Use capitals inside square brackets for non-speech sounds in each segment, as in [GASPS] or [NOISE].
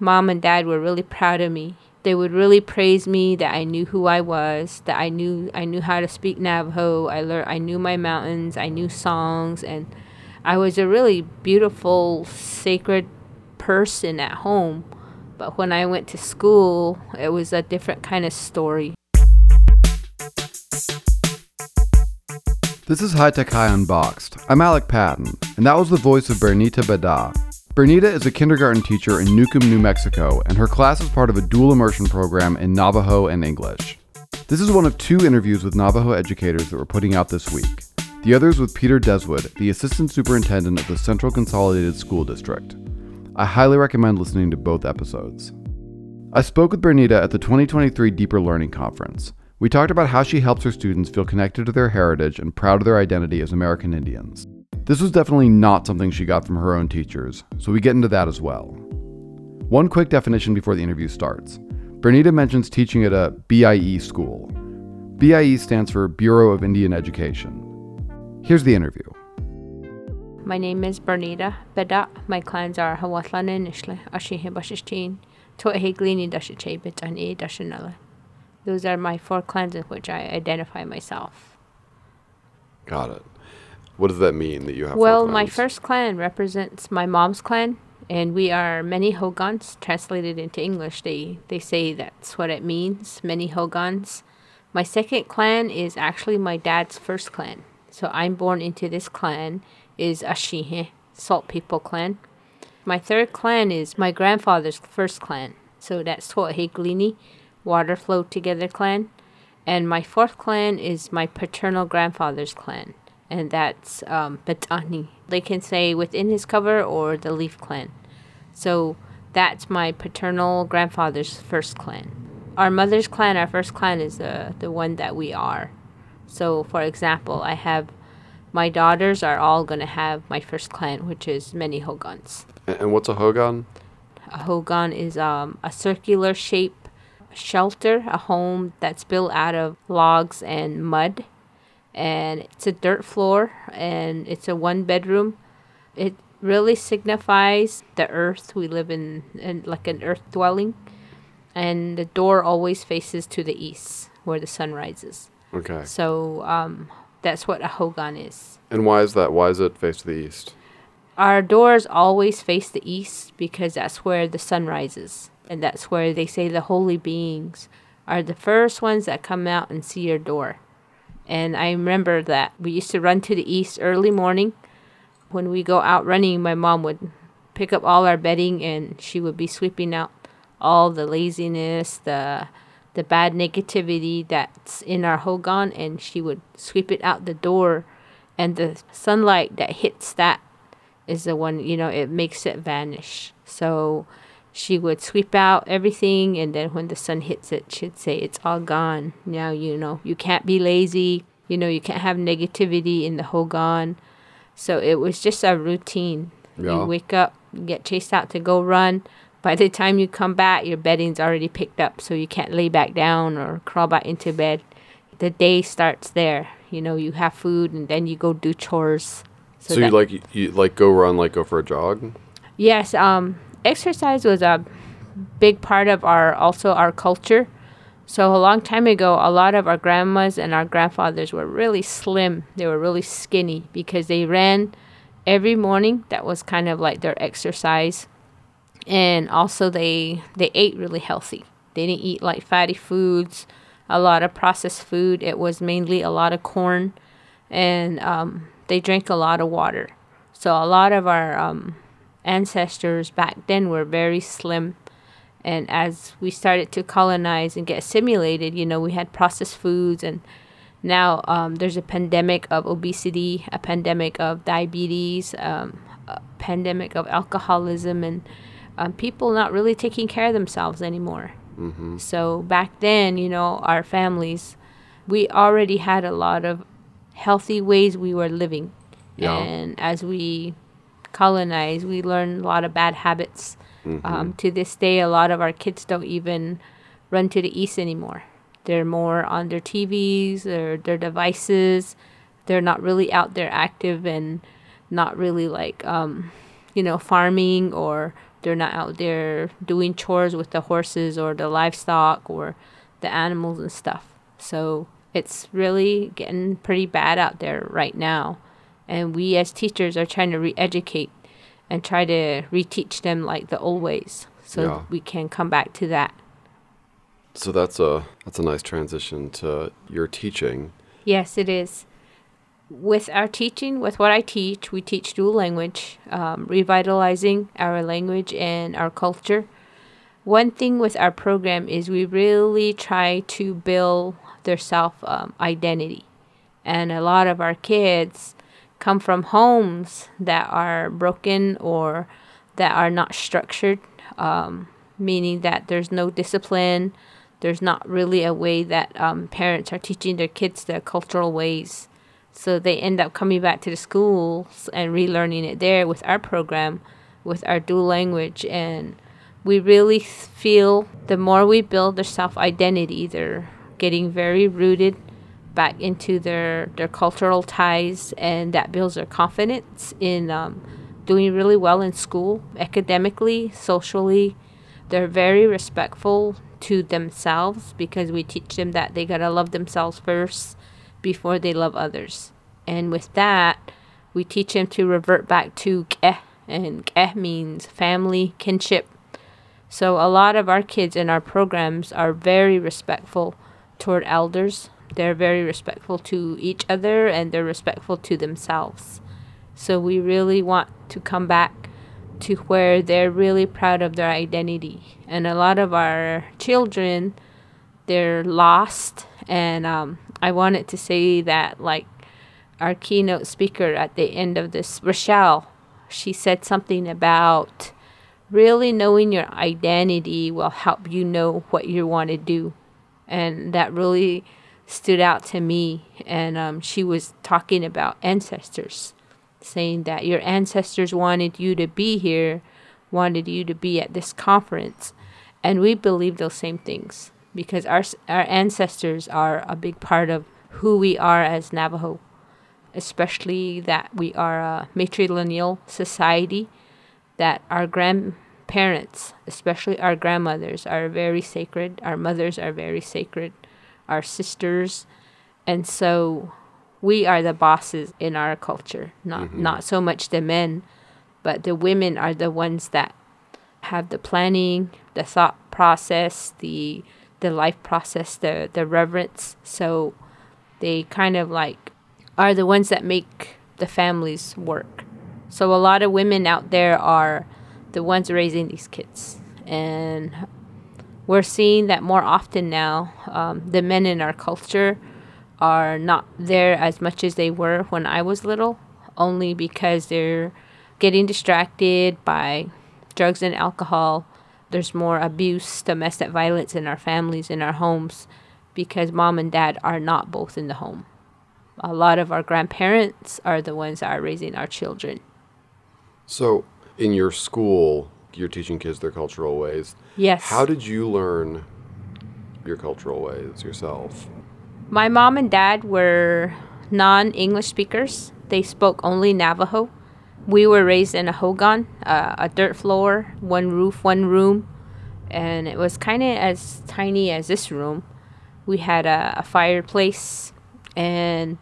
mom and dad were really proud of me. They would really praise me that I knew who I was, that I knew I knew how to speak Navajo. I learned I knew my mountains, I knew songs and I was a really beautiful sacred person at home. But when I went to school, it was a different kind of story. This is High Tech High Unboxed. I'm Alec Patton, and that was the voice of Bernita Bedah. Bernita is a kindergarten teacher in Newcomb, New Mexico, and her class is part of a dual immersion program in Navajo and English. This is one of two interviews with Navajo educators that we're putting out this week. The other is with Peter Deswood, the Assistant Superintendent of the Central Consolidated School District. I highly recommend listening to both episodes. I spoke with Bernita at the 2023 Deeper Learning Conference. We talked about how she helps her students feel connected to their heritage and proud of their identity as American Indians. This was definitely not something she got from her own teachers, so we get into that as well. One quick definition before the interview starts. Bernita mentions teaching at a BIE school. BIE stands for Bureau of Indian Education. Here's the interview. My name is Bernita Bedah. My clans are Hawathlana Nishle, Ashihe Bashishtin, Toeheglini Dashiche Bitani Dashanala. Those are my four clans in which I identify myself. Got it. What does that mean that you have? four Well, my first clan represents my mom's clan, and we are many Hogans. Translated into English, they, they say that's what it means, many Hogans. My second clan is actually my dad's first clan. So I'm born into this clan, is Ashihe, Salt People clan. My third clan is my grandfather's first clan. So that's Toaheglini, Water Flow Together clan. And my fourth clan is my paternal grandfather's clan, and that's um, Betani. They can say within his cover or the Leaf clan. So that's my paternal grandfather's first clan. Our mother's clan, our first clan, is the, the one that we are. So, for example, I have my daughters are all going to have my first clan, which is many Hogans. And what's a hogan? A hogan is um, a circular shape shelter, a home that's built out of logs and mud. And it's a dirt floor and it's a one bedroom. It really signifies the earth. We live in, in like an earth dwelling. And the door always faces to the east where the sun rises. Okay. So um, that's what a hogan is. And why is that? Why is it face to the east? Our doors always face the east because that's where the sun rises. And that's where they say the holy beings are the first ones that come out and see your door. And I remember that we used to run to the east early morning. When we go out running, my mom would pick up all our bedding and she would be sweeping out all the laziness, the the bad negativity that's in our hogan and she would sweep it out the door and the sunlight that hits that is the one you know it makes it vanish so she would sweep out everything and then when the sun hits it she'd say it's all gone. Now you know you can't be lazy. You know you can't have negativity in the hogan so it was just a routine. Yeah. you wake up get chased out to go run. By the time you come back your bedding's already picked up so you can't lay back down or crawl back into bed. The day starts there. You know you have food and then you go do chores. So, that- you like you like go run, like go for a jog? Yes, um, exercise was a big part of our also our culture. So a long time ago, a lot of our grandmas and our grandfathers were really slim. They were really skinny because they ran every morning. That was kind of like their exercise, and also they they ate really healthy. They didn't eat like fatty foods, a lot of processed food. It was mainly a lot of corn, and um, they drank a lot of water. So a lot of our um, ancestors back then were very slim. And as we started to colonize and get assimilated, you know, we had processed foods, and now um, there's a pandemic of obesity, a pandemic of diabetes, um, a pandemic of alcoholism, and um, people not really taking care of themselves anymore. So back then, you know, our families, we already had a lot of healthy ways we were living. Yeah. And as we colonized, we learned a lot of bad habits. Um, to this day, a lot of our kids don't even run to the east anymore. They're more on their TVs or their devices. They're not really out there active and not really like, um, you know, farming or They're not out there doing chores with the horses or the livestock or the animals and stuff. So it's really getting pretty bad out there right now. And we as teachers are trying to re educate and try to reteach them like the old ways so Yeah. we can come back to that. So that's a that's a nice transition to your teaching. Yes, it is. With our teaching, with what I teach, we teach dual language, um, revitalizing our language and our culture. One thing with our program is we really try to build their self um, identity. And a lot of our kids come from homes that are broken or that are not structured, um, meaning that there's no discipline, there's not really a way that um, parents are teaching their kids their cultural ways. So they end up coming back to the schools and relearning it there with our program, with our dual language. And we really feel the more we build their self identity, they're getting very rooted back into their, their cultural ties, and that builds their confidence in um, doing really well in school, academically, socially. They're very respectful to themselves because we teach them that they gotta love themselves first before they love others. And with that, we teach them to revert back to keh, and keh means family, kinship. So a lot of our kids in our programs are very respectful toward elders. They're very respectful to each other and they're respectful to themselves. So we really want to come back to where they're really proud of their identity. And a lot of our children, they're lost. And um, I wanted to say that, like, our keynote speaker at the end of this, Rochelle, she said something about really knowing your identity will help you know what you want to do. And that really stood out to me. And um, she was talking about ancestors, saying that your ancestors wanted you to be here, wanted you to be at this conference. And we believe those same things because our, our ancestors are a big part of who we are as Navajo, especially that we are a matrilineal society, that our grandparents, especially our grandmothers, are very sacred, our mothers are very sacred, our sisters. And so we are the bosses in our culture, not, mm-hmm. not so much the men, but the women are the ones that have the planning, the thought process, the the life process, the the reverence. So they kind of like are the ones that make the families work. So a lot of women out there are the ones raising these kids, and we're seeing that more often now. Um, the men in our culture are not there as much as they were when I was little, only because they're getting distracted by drugs and alcohol. There's more abuse, domestic violence in our families, in our homes, because mom and dad are not both in the home. A lot of our grandparents are the ones that are raising our children. So in your school, you're teaching kids their cultural ways. Yes. How did you learn your cultural ways yourself? My mom and dad were non English speakers, they spoke only Navajo. We were raised in a hogan, uh, a dirt floor, one roof, one room, and it was kind of as tiny as this room. We had a, a fireplace, and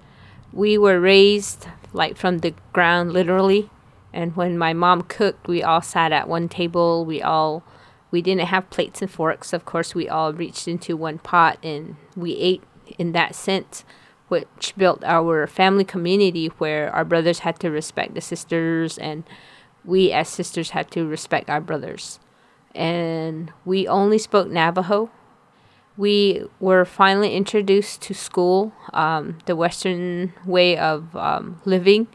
we were raised like from the ground, literally. And when my mom cooked, we all sat at one table. We all we didn't have plates and forks. Of course, we all reached into one pot and we ate in that sense, which built our family community where our brothers had to respect the sisters and we as sisters had to respect our brothers. And we only spoke Navajo. We were finally introduced to school, um, the Western way of um, living.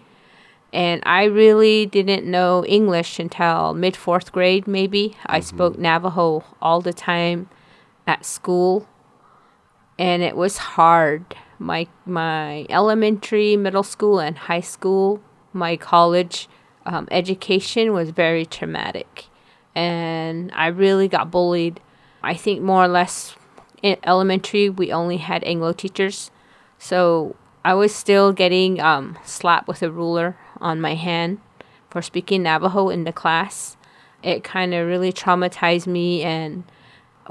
And I really didn't know English until mid fourth grade, maybe. I spoke Navajo all the time at school and it was hard. My my elementary, middle school, and high school, my college um, education was very traumatic, and I really got bullied. I think more or less in elementary we only had Anglo teachers, so I was still getting um, slapped with a ruler on my hand for speaking Navajo in the class. it kind of really traumatized me and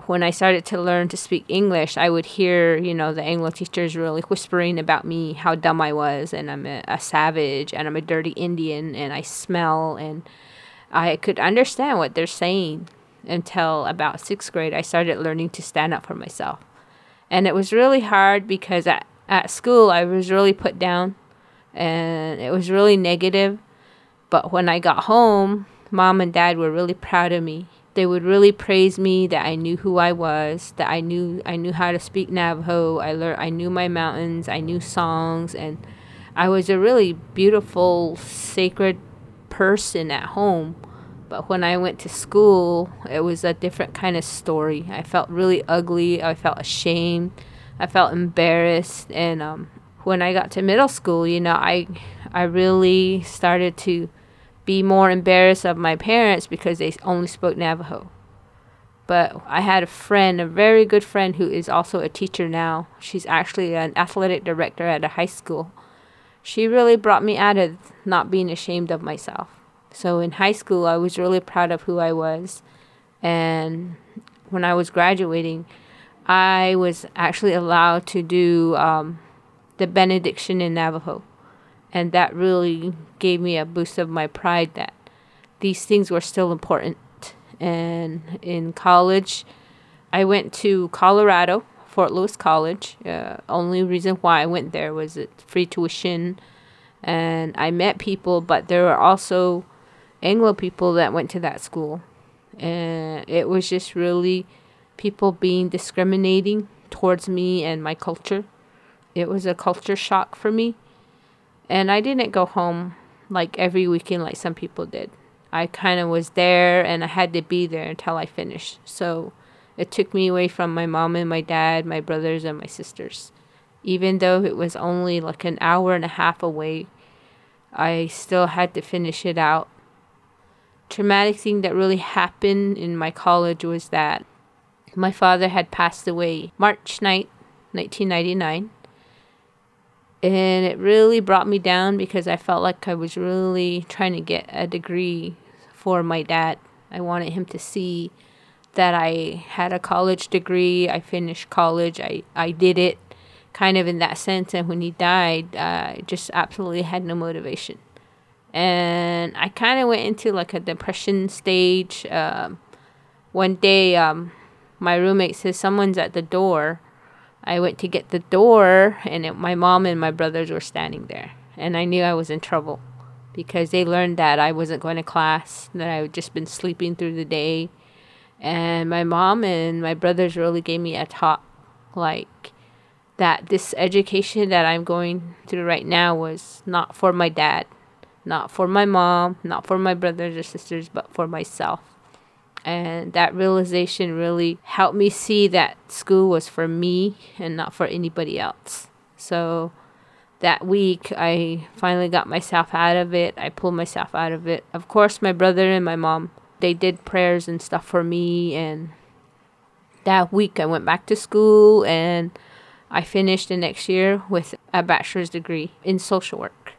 when I started to learn to speak English, I would hear, you know, the English teachers really whispering about me, how dumb I was, and I'm a, a, savage, and I'm a dirty Indian, and I smell, and I could understand what they're saying until about sixth grade. I started learning to stand up for myself. And it was really hard because at, at school, I was really put down, and it was really negative. But when I got home, mom and dad were really proud of me they would really praise me that I knew who I was, that I knew I knew how to speak Navajo. I learned I knew my mountains, I knew songs and I was a really beautiful sacred person at home. But when I went to school, it was a different kind of story. I felt really ugly. I felt ashamed. I felt embarrassed. And um, when I got to middle school, you know, I I really started to be more embarrassed of my parents because they only spoke Navajo. But I had a friend, a very good friend, who is also a teacher now. She's actually an athletic director at a high school. She really brought me out of not being ashamed of myself. So in high school, I was really proud of who I was. And when I was graduating, I was actually allowed to do um, the benediction in Navajo. And that really gave me a boost of my pride that these things were still important. And in college, I went to Colorado, Fort Lewis College. Uh, only reason why I went there was it free tuition, and I met people. But there were also Anglo people that went to that school, and it was just really people being discriminating towards me and my culture. It was a culture shock for me and I didn't go home like every weekend like some people did. I kind of was there and I had to be there until I finished. So it took me away from my mom and my dad, my brothers and my sisters. Even though it was only like an hour and a half away, I still had to finish it out. Traumatic thing that really happened in my college was that my father had passed away March 9th, 1999 and it really brought me down because I felt like I was really trying to get a degree for my dad. I wanted him to see that I had a college degree. I finished college. I, I did it kind of in that sense. And when he died, I just absolutely had no motivation. And I kind of went into like a depression stage. Um, one day, um, my roommate says, Someone's at the door I went to get the door, and it, my mom and my brothers were standing there. And I knew I was in trouble because they learned that I wasn't going to class, that I had just been sleeping through the day. And my mom and my brothers really gave me a talk like that this education that I'm going through right now was not for my dad, not for my mom, not for my brothers or sisters, but for myself. And that realization really helped me see that school was for me and not for anybody else. So that week, I finally got myself out of it. I pulled myself out of it. Of course, my brother and my mom, they did prayers and stuff for me. And that week, I went back to school and I finished the next year with a bachelor's degree in social work.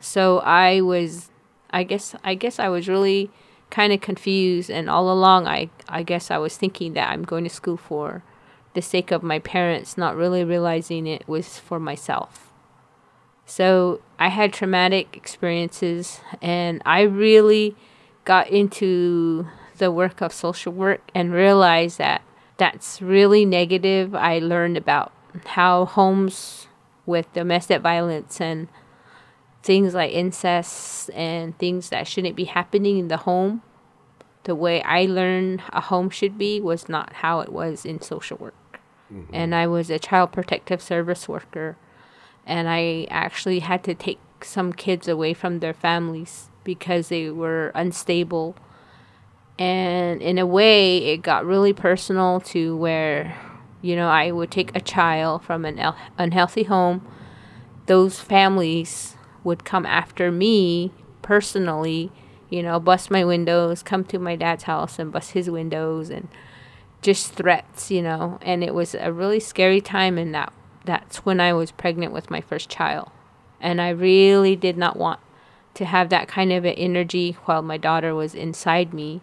So I was, I guess, I guess I was really kind of confused and all along I I guess I was thinking that I'm going to school for the sake of my parents, not really realizing it was for myself. So I had traumatic experiences and I really got into the work of social work and realized that that's really negative. I learned about how homes with domestic violence and things like incest and things that shouldn't be happening in the home the way I learned a home should be was not how it was in social work. Mm-hmm. And I was a child protective service worker and I actually had to take some kids away from their families because they were unstable. And in a way, it got really personal to where, you know, I would take a child from an unhealthy home. Those families would come after me personally, you know, bust my windows, come to my dad's house and bust his windows and just threats, you know. And it was a really scary time and that that's when I was pregnant with my first child. And I really did not want to have that kind of an energy while my daughter was inside me.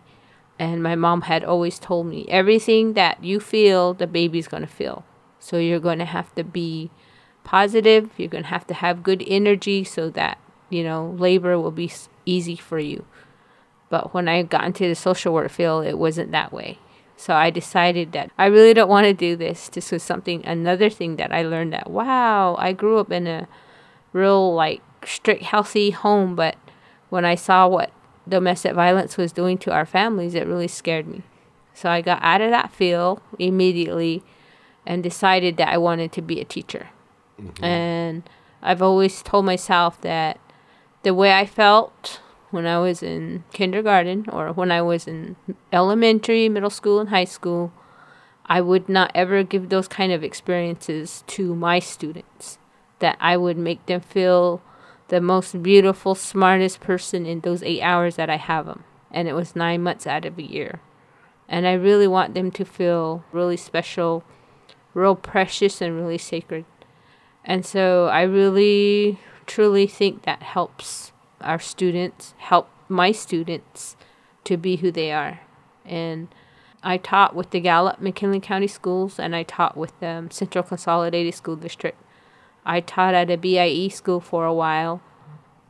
And my mom had always told me everything that you feel, the baby's going to feel. So you're going to have to be positive. You're going to have to have good energy so that, you know, labor will be easy for you. But when I got into the social work field, it wasn't that way. So I decided that I really don't want to do this. This was something, another thing that I learned that, wow, I grew up in a real, like, strict, healthy home. But when I saw what domestic violence was doing to our families, it really scared me. So I got out of that field immediately and decided that I wanted to be a teacher. Mm-hmm. And I've always told myself that the way I felt when I was in kindergarten or when I was in elementary, middle school, and high school, I would not ever give those kind of experiences to my students. That I would make them feel the most beautiful, smartest person in those eight hours that I have them. And it was nine months out of a year. And I really want them to feel really special, real precious, and really sacred. And so I really, truly think that helps our students, help my students to be who they are. And I taught with the Gallup McKinley County Schools and I taught with the um, Central Consolidated School District. I taught at a BIE school for a while.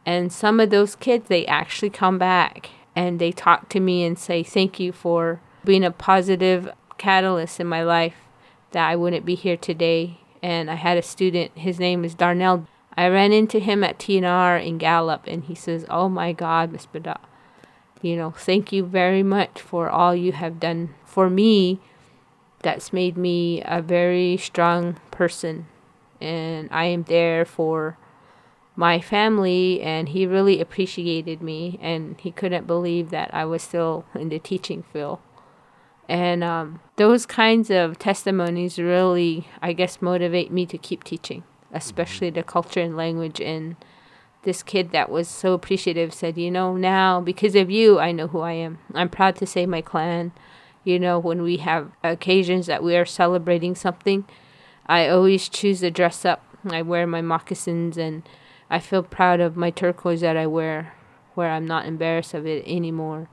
And some of those kids, they actually come back and they talk to me and say, Thank you for being a positive catalyst in my life that I wouldn't be here today. And I had a student, his name is Darnell I ran into him at TNR in Gallup, and he says, "Oh my God, Miss Bada, you know, thank you very much for all you have done for me. That's made me a very strong person, and I am there for." my family and he really appreciated me and he couldn't believe that I was still in the teaching field. And um, those kinds of testimonies really, I guess, motivate me to keep teaching especially the culture and language. And this kid that was so appreciative said, You know, now because of you, I know who I am. I'm proud to say my clan. You know, when we have occasions that we are celebrating something, I always choose to dress up. I wear my moccasins and I feel proud of my turquoise that I wear, where I'm not embarrassed of it anymore.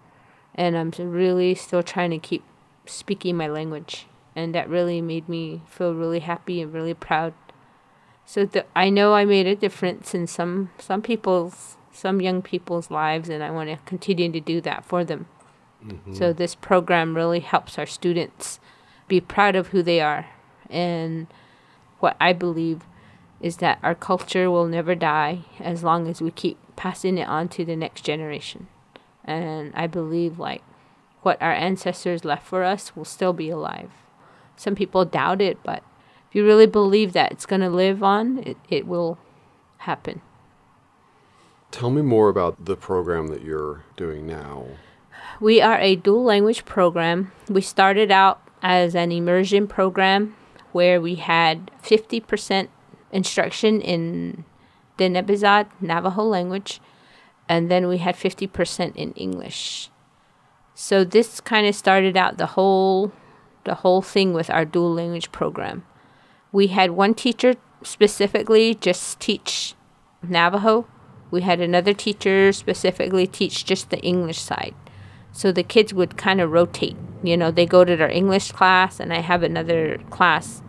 And I'm really still trying to keep speaking my language. And that really made me feel really happy and really proud so the, I know I made a difference in some some people's some young people's lives, and I want to continue to do that for them. Mm-hmm. So this program really helps our students be proud of who they are, and what I believe is that our culture will never die as long as we keep passing it on to the next generation. And I believe like what our ancestors left for us will still be alive. Some people doubt it, but if you really believe that it's going to live on, it, it will happen. Tell me more about the program that you're doing now. We are a dual language program. We started out as an immersion program where we had 50% instruction in the Nebezad Navajo language, and then we had 50% in English. So this kind of started out the whole the whole thing with our dual language program we had one teacher specifically just teach Navajo. We had another teacher specifically teach just the English side. So the kids would kind of rotate. You know, they go to their English class and I have another class.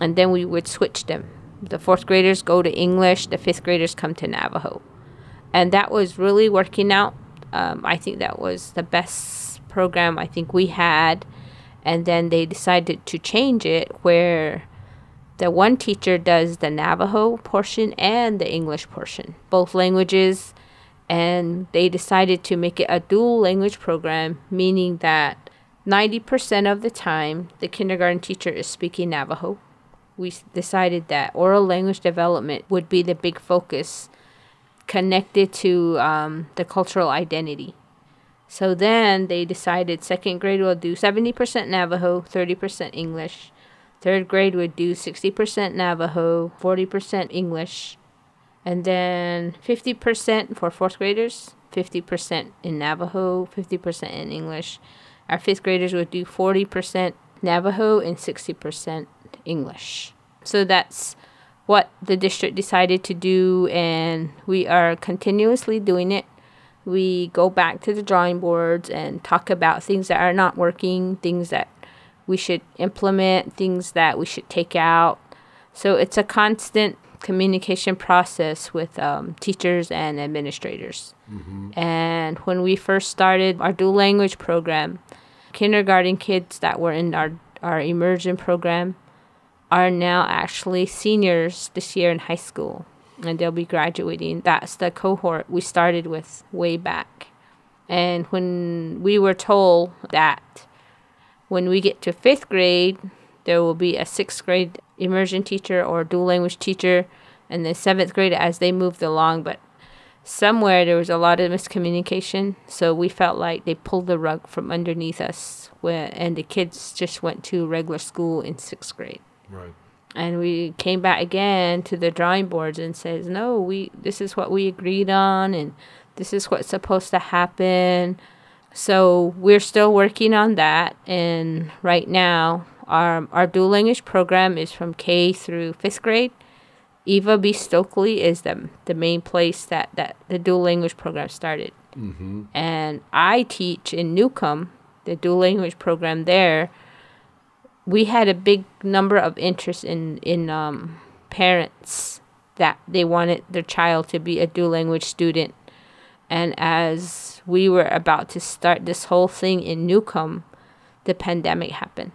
And then we would switch them. The fourth graders go to English, the fifth graders come to Navajo. And that was really working out. Um, I think that was the best program I think we had. And then they decided to change it where the one teacher does the Navajo portion and the English portion, both languages, and they decided to make it a dual language program, meaning that 90% of the time the kindergarten teacher is speaking Navajo. We decided that oral language development would be the big focus connected to um, the cultural identity. So then they decided second grade will do 70% Navajo, 30% English, Third grade would do 60% Navajo, 40% English, and then 50% for fourth graders, 50% in Navajo, 50% in English. Our fifth graders would do 40% Navajo and 60% English. So that's what the district decided to do, and we are continuously doing it. We go back to the drawing boards and talk about things that are not working, things that we should implement, things that we should take out. So it's a constant communication process with um, teachers and administrators. And when we first started our dual language program, kindergarten kids that were in our, our immersion program are now actually seniors this year in high school and they'll be graduating. That's the cohort we started with way back. And when we were told that when we get to fifth grade, there will be a sixth grade immersion teacher or dual language teacher, and then seventh grade as they moved along. But somewhere there was a lot of miscommunication, so we felt like they pulled the rug from underneath us, where, and the kids just went to regular school in sixth grade Right. and we came back again to the drawing boards and says no we this is what we agreed on and this is what's supposed to happen. So we're still working on that. And right now our our dual language program is from k through fifth grade. Eva b. Stokely is the, the main place that, that the dual language program started. Mm-hmm. And i teach in newcomb the dual language program there we had a big number of interest in in um, parents that they wanted their child to be a dual language student, and as we were about to start this whole thing in Newcomb, the pandemic happened.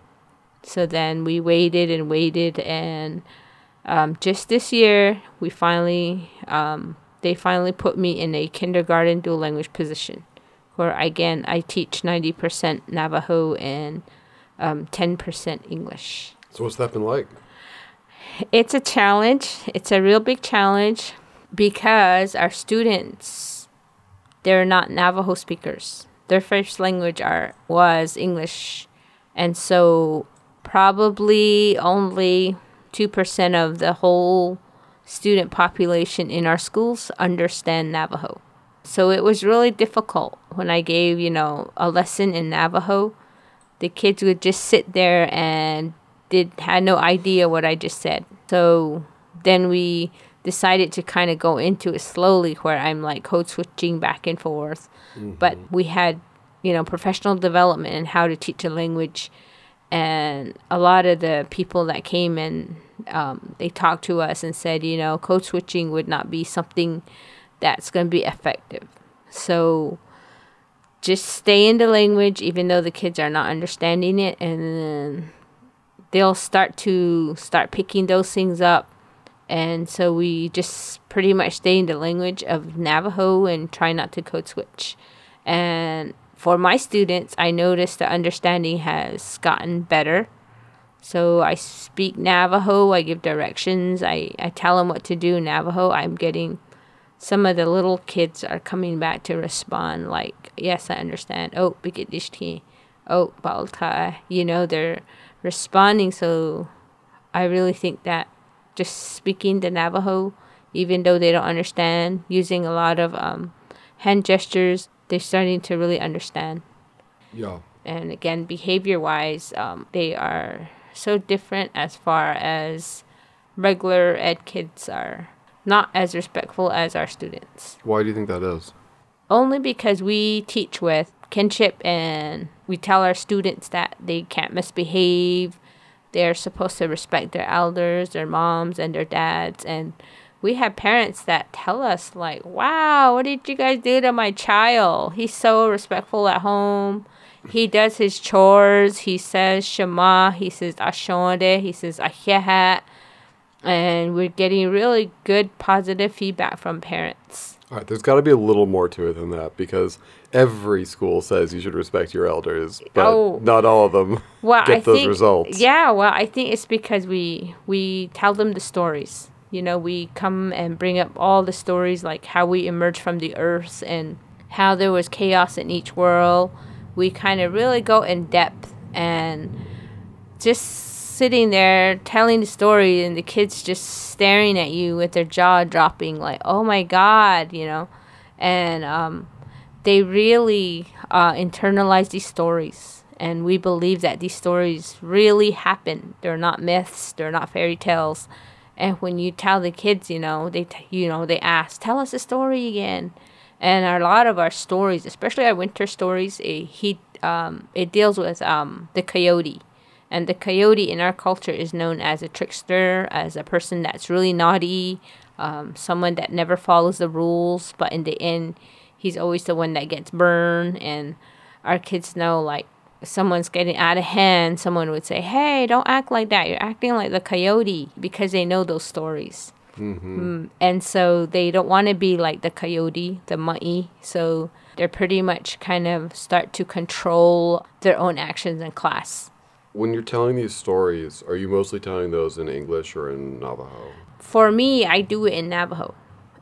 So then we waited and waited, and um, just this year we finally um, they finally put me in a kindergarten dual language position, where again I teach ninety percent Navajo and um, 10% English. So what's that been like? It's a challenge. It's a real big challenge because our students, they're not Navajo speakers. Their first language are was English. And so probably only 2% of the whole student population in our schools understand Navajo. So it was really difficult when I gave, you know, a lesson in Navajo the kids would just sit there and did had no idea what I just said. So then we decided to kind of go into it slowly where I'm like code switching back and forth. But we had, you know, professional development and how to teach a language. And a lot of the people that came in, um, they talked to us and said, you know, code switching would not be something that's going to be effective. So just stay in the language even though the kids are not understanding it and then they'll start to start picking those things up. And so we just pretty much stay in the language of navajo and try not to code switch. And for my students i noticed the understanding has gotten better. So i speak navajo i give directions i, I tell them what to do navajo. I'm getting some of the little kids are coming back to respond like, yes, I understand. Oh, bigit dishti. Oh, balta. You know, they're responding. So I really think that just speaking the Navajo, even though they don't understand, using a lot of um, hand gestures, they're starting to really understand. Yeah. And again, behavior wise, um, they are so different as far as regular ed kids are not as respectful as our students. Why do you think that is? Only because we teach with kinship and we tell our students that they can't misbehave. They're supposed to respect their elders, their moms, and their dads. And we have parents that tell us, like, wow, what did you guys do to my child? He's so respectful at home. He does his chores. He says Shema. He says Ashonde. He says Ahyahat and we're getting really good positive feedback from parents. All right, there's got to be a little more to it than that because every school says you should respect your elders, but Oh. not all of them Well, get I those think results. yeah, well, I think it's because we we tell them the stories. You know, we come and bring up all the stories like how we emerged from the earth and how there was chaos in each world. We kind of really go in depth and just sitting there telling the story and the kids just staring at you with their jaw dropping like oh my god you know? And um, they really uh, internalize these stories. And we believe that these stories really happen. They're not myths. They're not fairy tales. And when you tell the kids, you know, they t- you know they ask, tell us a story again, and a lot of our stories, especially our winter stories, it, he um, it deals with um, the coyote, and the coyote in our culture is known as a trickster, as a person that's really naughty, um, someone that never follows the rules, but in the end, he's always the one that gets burned. And our kids know like someone's getting out of hand, someone would say, "Hey, don't act like that. You're acting like the coyote," because they know those stories. Mm, and so they don't want to be like the coyote, the ma'i. So they're pretty much kind of start to control their own actions in class. When you're telling these stories, are you mostly telling those in English or in Navajo? For me, I do it in Navajo.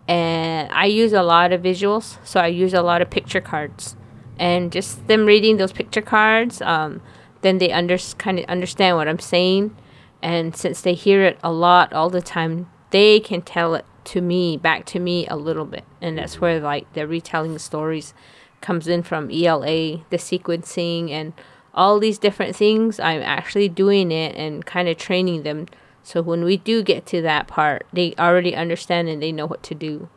And I use a lot of visuals. So I use a lot of picture cards. And just them reading those picture cards, um, then they under, kind of understand what I'm saying. And since they hear it a lot all the time, they can tell it to me, back to me a little bit. And that's where like the retelling stories comes in from ELA, the sequencing and all these different things. I'm actually doing it and kind of training them. So when we do get to that part, they already understand and they know what to do.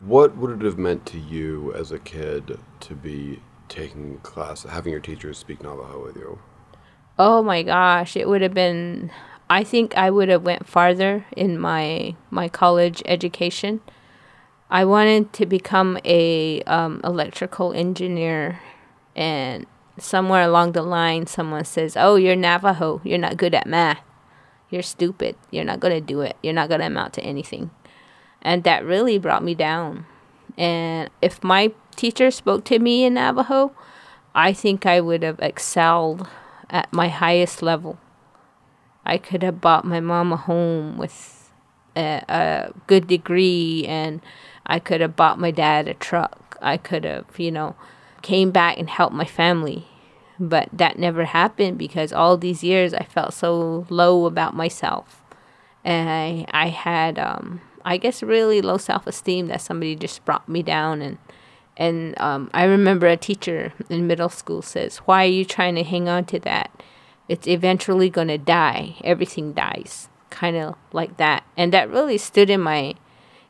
What would it have meant to you as a kid to be taking class, having your teachers speak Navajo with you? Oh my gosh, it would have been I think I would have went farther in my my college education. I wanted to become a um, electrical engineer, and somewhere along the line, someone says, "Oh, you're Navajo. You're not good at math. You're stupid. You're not gonna do it. You're not gonna amount to anything," and that really brought me down. And if my teacher spoke to me in Navajo, I think I would have excelled at my highest level. I could have bought my mom a home with a, a good degree, and I could have bought my dad a truck. I could have, you know, came back and helped my family. But that never happened because all these years I felt so low about myself. And I, I had, um, I guess, really low self esteem that somebody just brought me down. And, and um, I remember a teacher in middle school says, Why are you trying to hang on to that? it's eventually going to die. Everything dies, kind of like that. And that really stood in my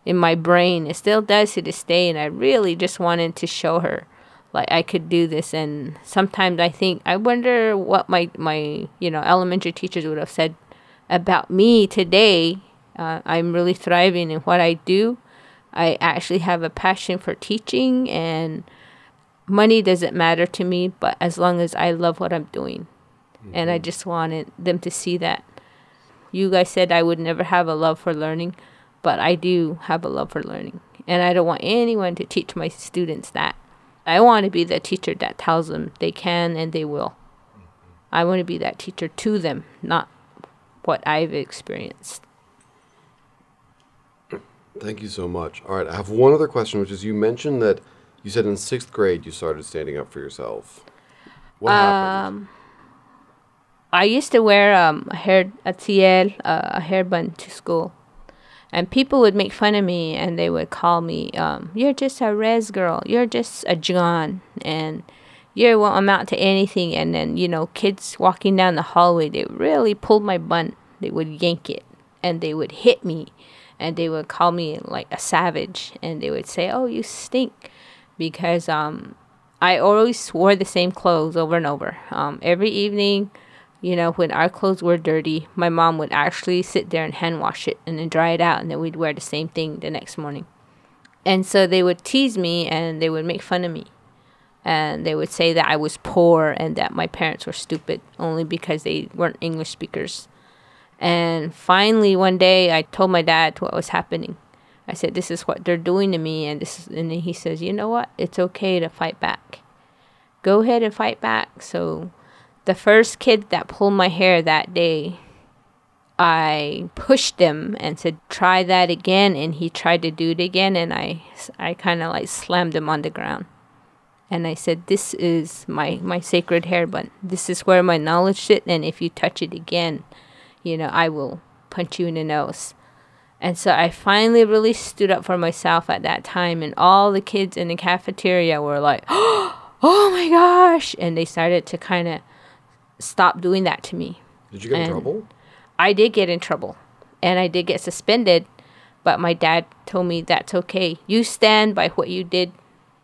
in my brain. It still does to this day and I really just wanted to show her like I could do this and sometimes I think I wonder what my my, you know, elementary teachers would have said about me today. Uh, I'm really thriving in what I do. I actually have a passion for teaching and money doesn't matter to me, but as long as I love what I'm doing. Mm-hmm. And I mm-hmm. just wanted them to see that. You guys said I would never have a love for learning, but I do have a love for learning. And I don't want anyone to teach my students that. I want to be the teacher that tells them they can and they will. I want to be that teacher to them, not what I've experienced. Thank you so much. All right, I have one other question, which is you mentioned that you said in sixth grade you started standing up for yourself. What um, happened? I used to wear um, a hair a TL, uh, a hairband to school, and people would make fun of me and they would call me, um, "You're just a res girl. You're just a John, and you won't amount to anything." And then you know, kids walking down the hallway, they really pulled my bun. They would yank it, and they would hit me, and they would call me like a savage, and they would say, "Oh, you stink," because um, I always wore the same clothes over and over. Um, every evening you know, when our clothes were dirty, my mom would actually sit there and hand wash it and then dry it out, and then we'd wear the same thing the next morning. And so they would tease me and they would make fun of me. And they would say that I was poor and that my parents were stupid only because they weren't English speakers. And finally, one day, I told my dad what was happening. I said, "This is what they're doing to me," and this, is, and he says, "You know what? It's okay to fight back. Go ahead and fight back." So the first kid that pulled my hair that day, I pushed him and said, "Try that again." And he tried to do it again, and I, I kind of like slammed him on the ground. And I said, "This is my my sacred hair bun. This is where my knowledge sit. And if you touch it again, you know, I will punch you in the nose." And so I finally really stood up for myself at that time, and all the kids in the cafeteria were like, [GASPS] "Oh my gosh!" And they started to kind of stop doing that to me. Did you get and in trouble? I did get in trouble. and I did get suspended. But my dad told me that's okay. You stand by what you did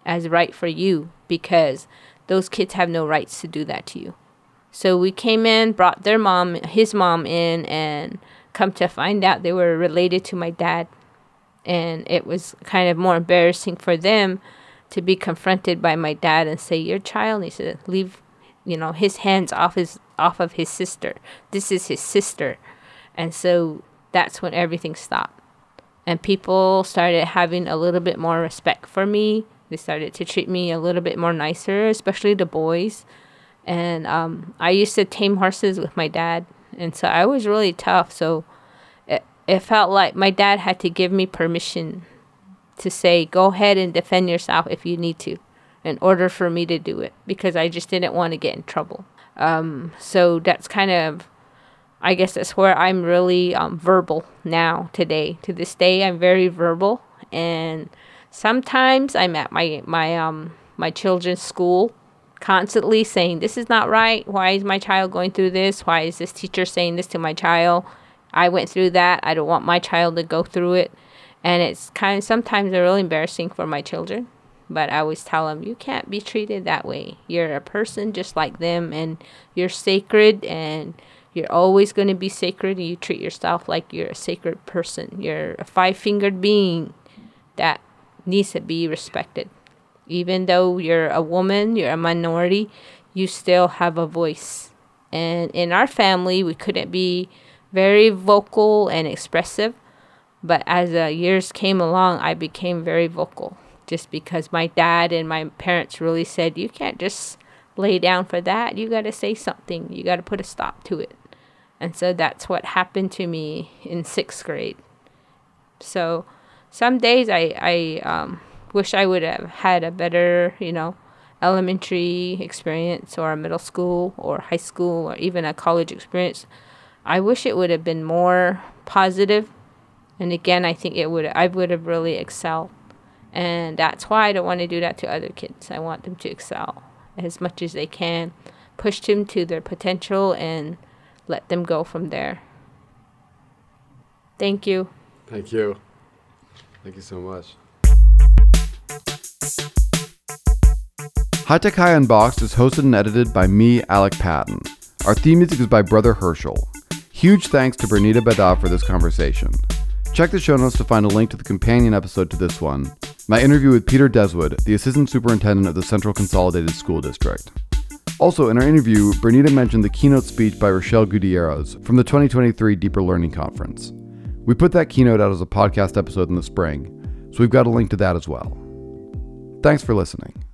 as right for you because those kids have no rights to do that to you. So we came in, brought their mom, his mom in, and come to find out they were related to my dad. And it was kind of more embarrassing for them to be confronted by my dad and say, Your child needs to leave, you know, his hands off his off of his sister. This is his sister. And so that's when everything stopped. And people started having a little bit more respect for me. They started to treat me a little bit more nicer, especially the boys and um, I used to tame horses with my dad, and so I was really tough. So it, it felt like my dad had to give me permission to say, "Go ahead and defend yourself if you need to," in order for me to do it because I just didn't want to get in trouble. Um, so that's kind of, I guess that's where I'm really um, verbal now today. To this day, I'm very verbal, and sometimes I'm at my my um my children's school constantly saying, This is not right. Why is my child going through this? Why is this teacher saying this to my child? I went through that. I don't want my child to go through it. And it's kind of sometimes really embarrassing for my children. But I always tell them, you can't be treated that way. You're a person just like them, and you're sacred, and you're always going to be sacred. And you treat yourself like you're a sacred person. You're a five fingered being that needs to be respected. Even though you're a woman, you're a minority, you still have a voice. And in our family, we couldn't be very vocal and expressive. But as the years came along, I became very vocal just because my dad and my parents really said, you can't just lay down for that. You got to say something, you got to put a stop to it. And so that's what happened to me in sixth grade. So some days I, I um, wish I would have had a better, you know, elementary experience or a middle school or high school or even a college experience. I wish it would have been more positive. And again, I think it would I would have really excelled. And that's why I don't want to do that to other kids. I want them to excel as much as they can, push them to their potential and let them go from there. Thank you. Thank you. Thank you so much. High Tech High Unboxed is hosted and edited by me, Alec Patton. Our theme music is by Brother Herschel. Huge thanks to Bernita Bedah for this conversation. Check the show notes to find a link to the companion episode to this one, my interview with Peter Deswood, the Assistant Superintendent of the Central Consolidated School District. Also, in our interview, Bernita mentioned the keynote speech by Rochelle Gutierrez from the 2023 Deeper Learning Conference. We put that keynote out as a podcast episode in the spring, so we've got a link to that as well. Thanks for listening.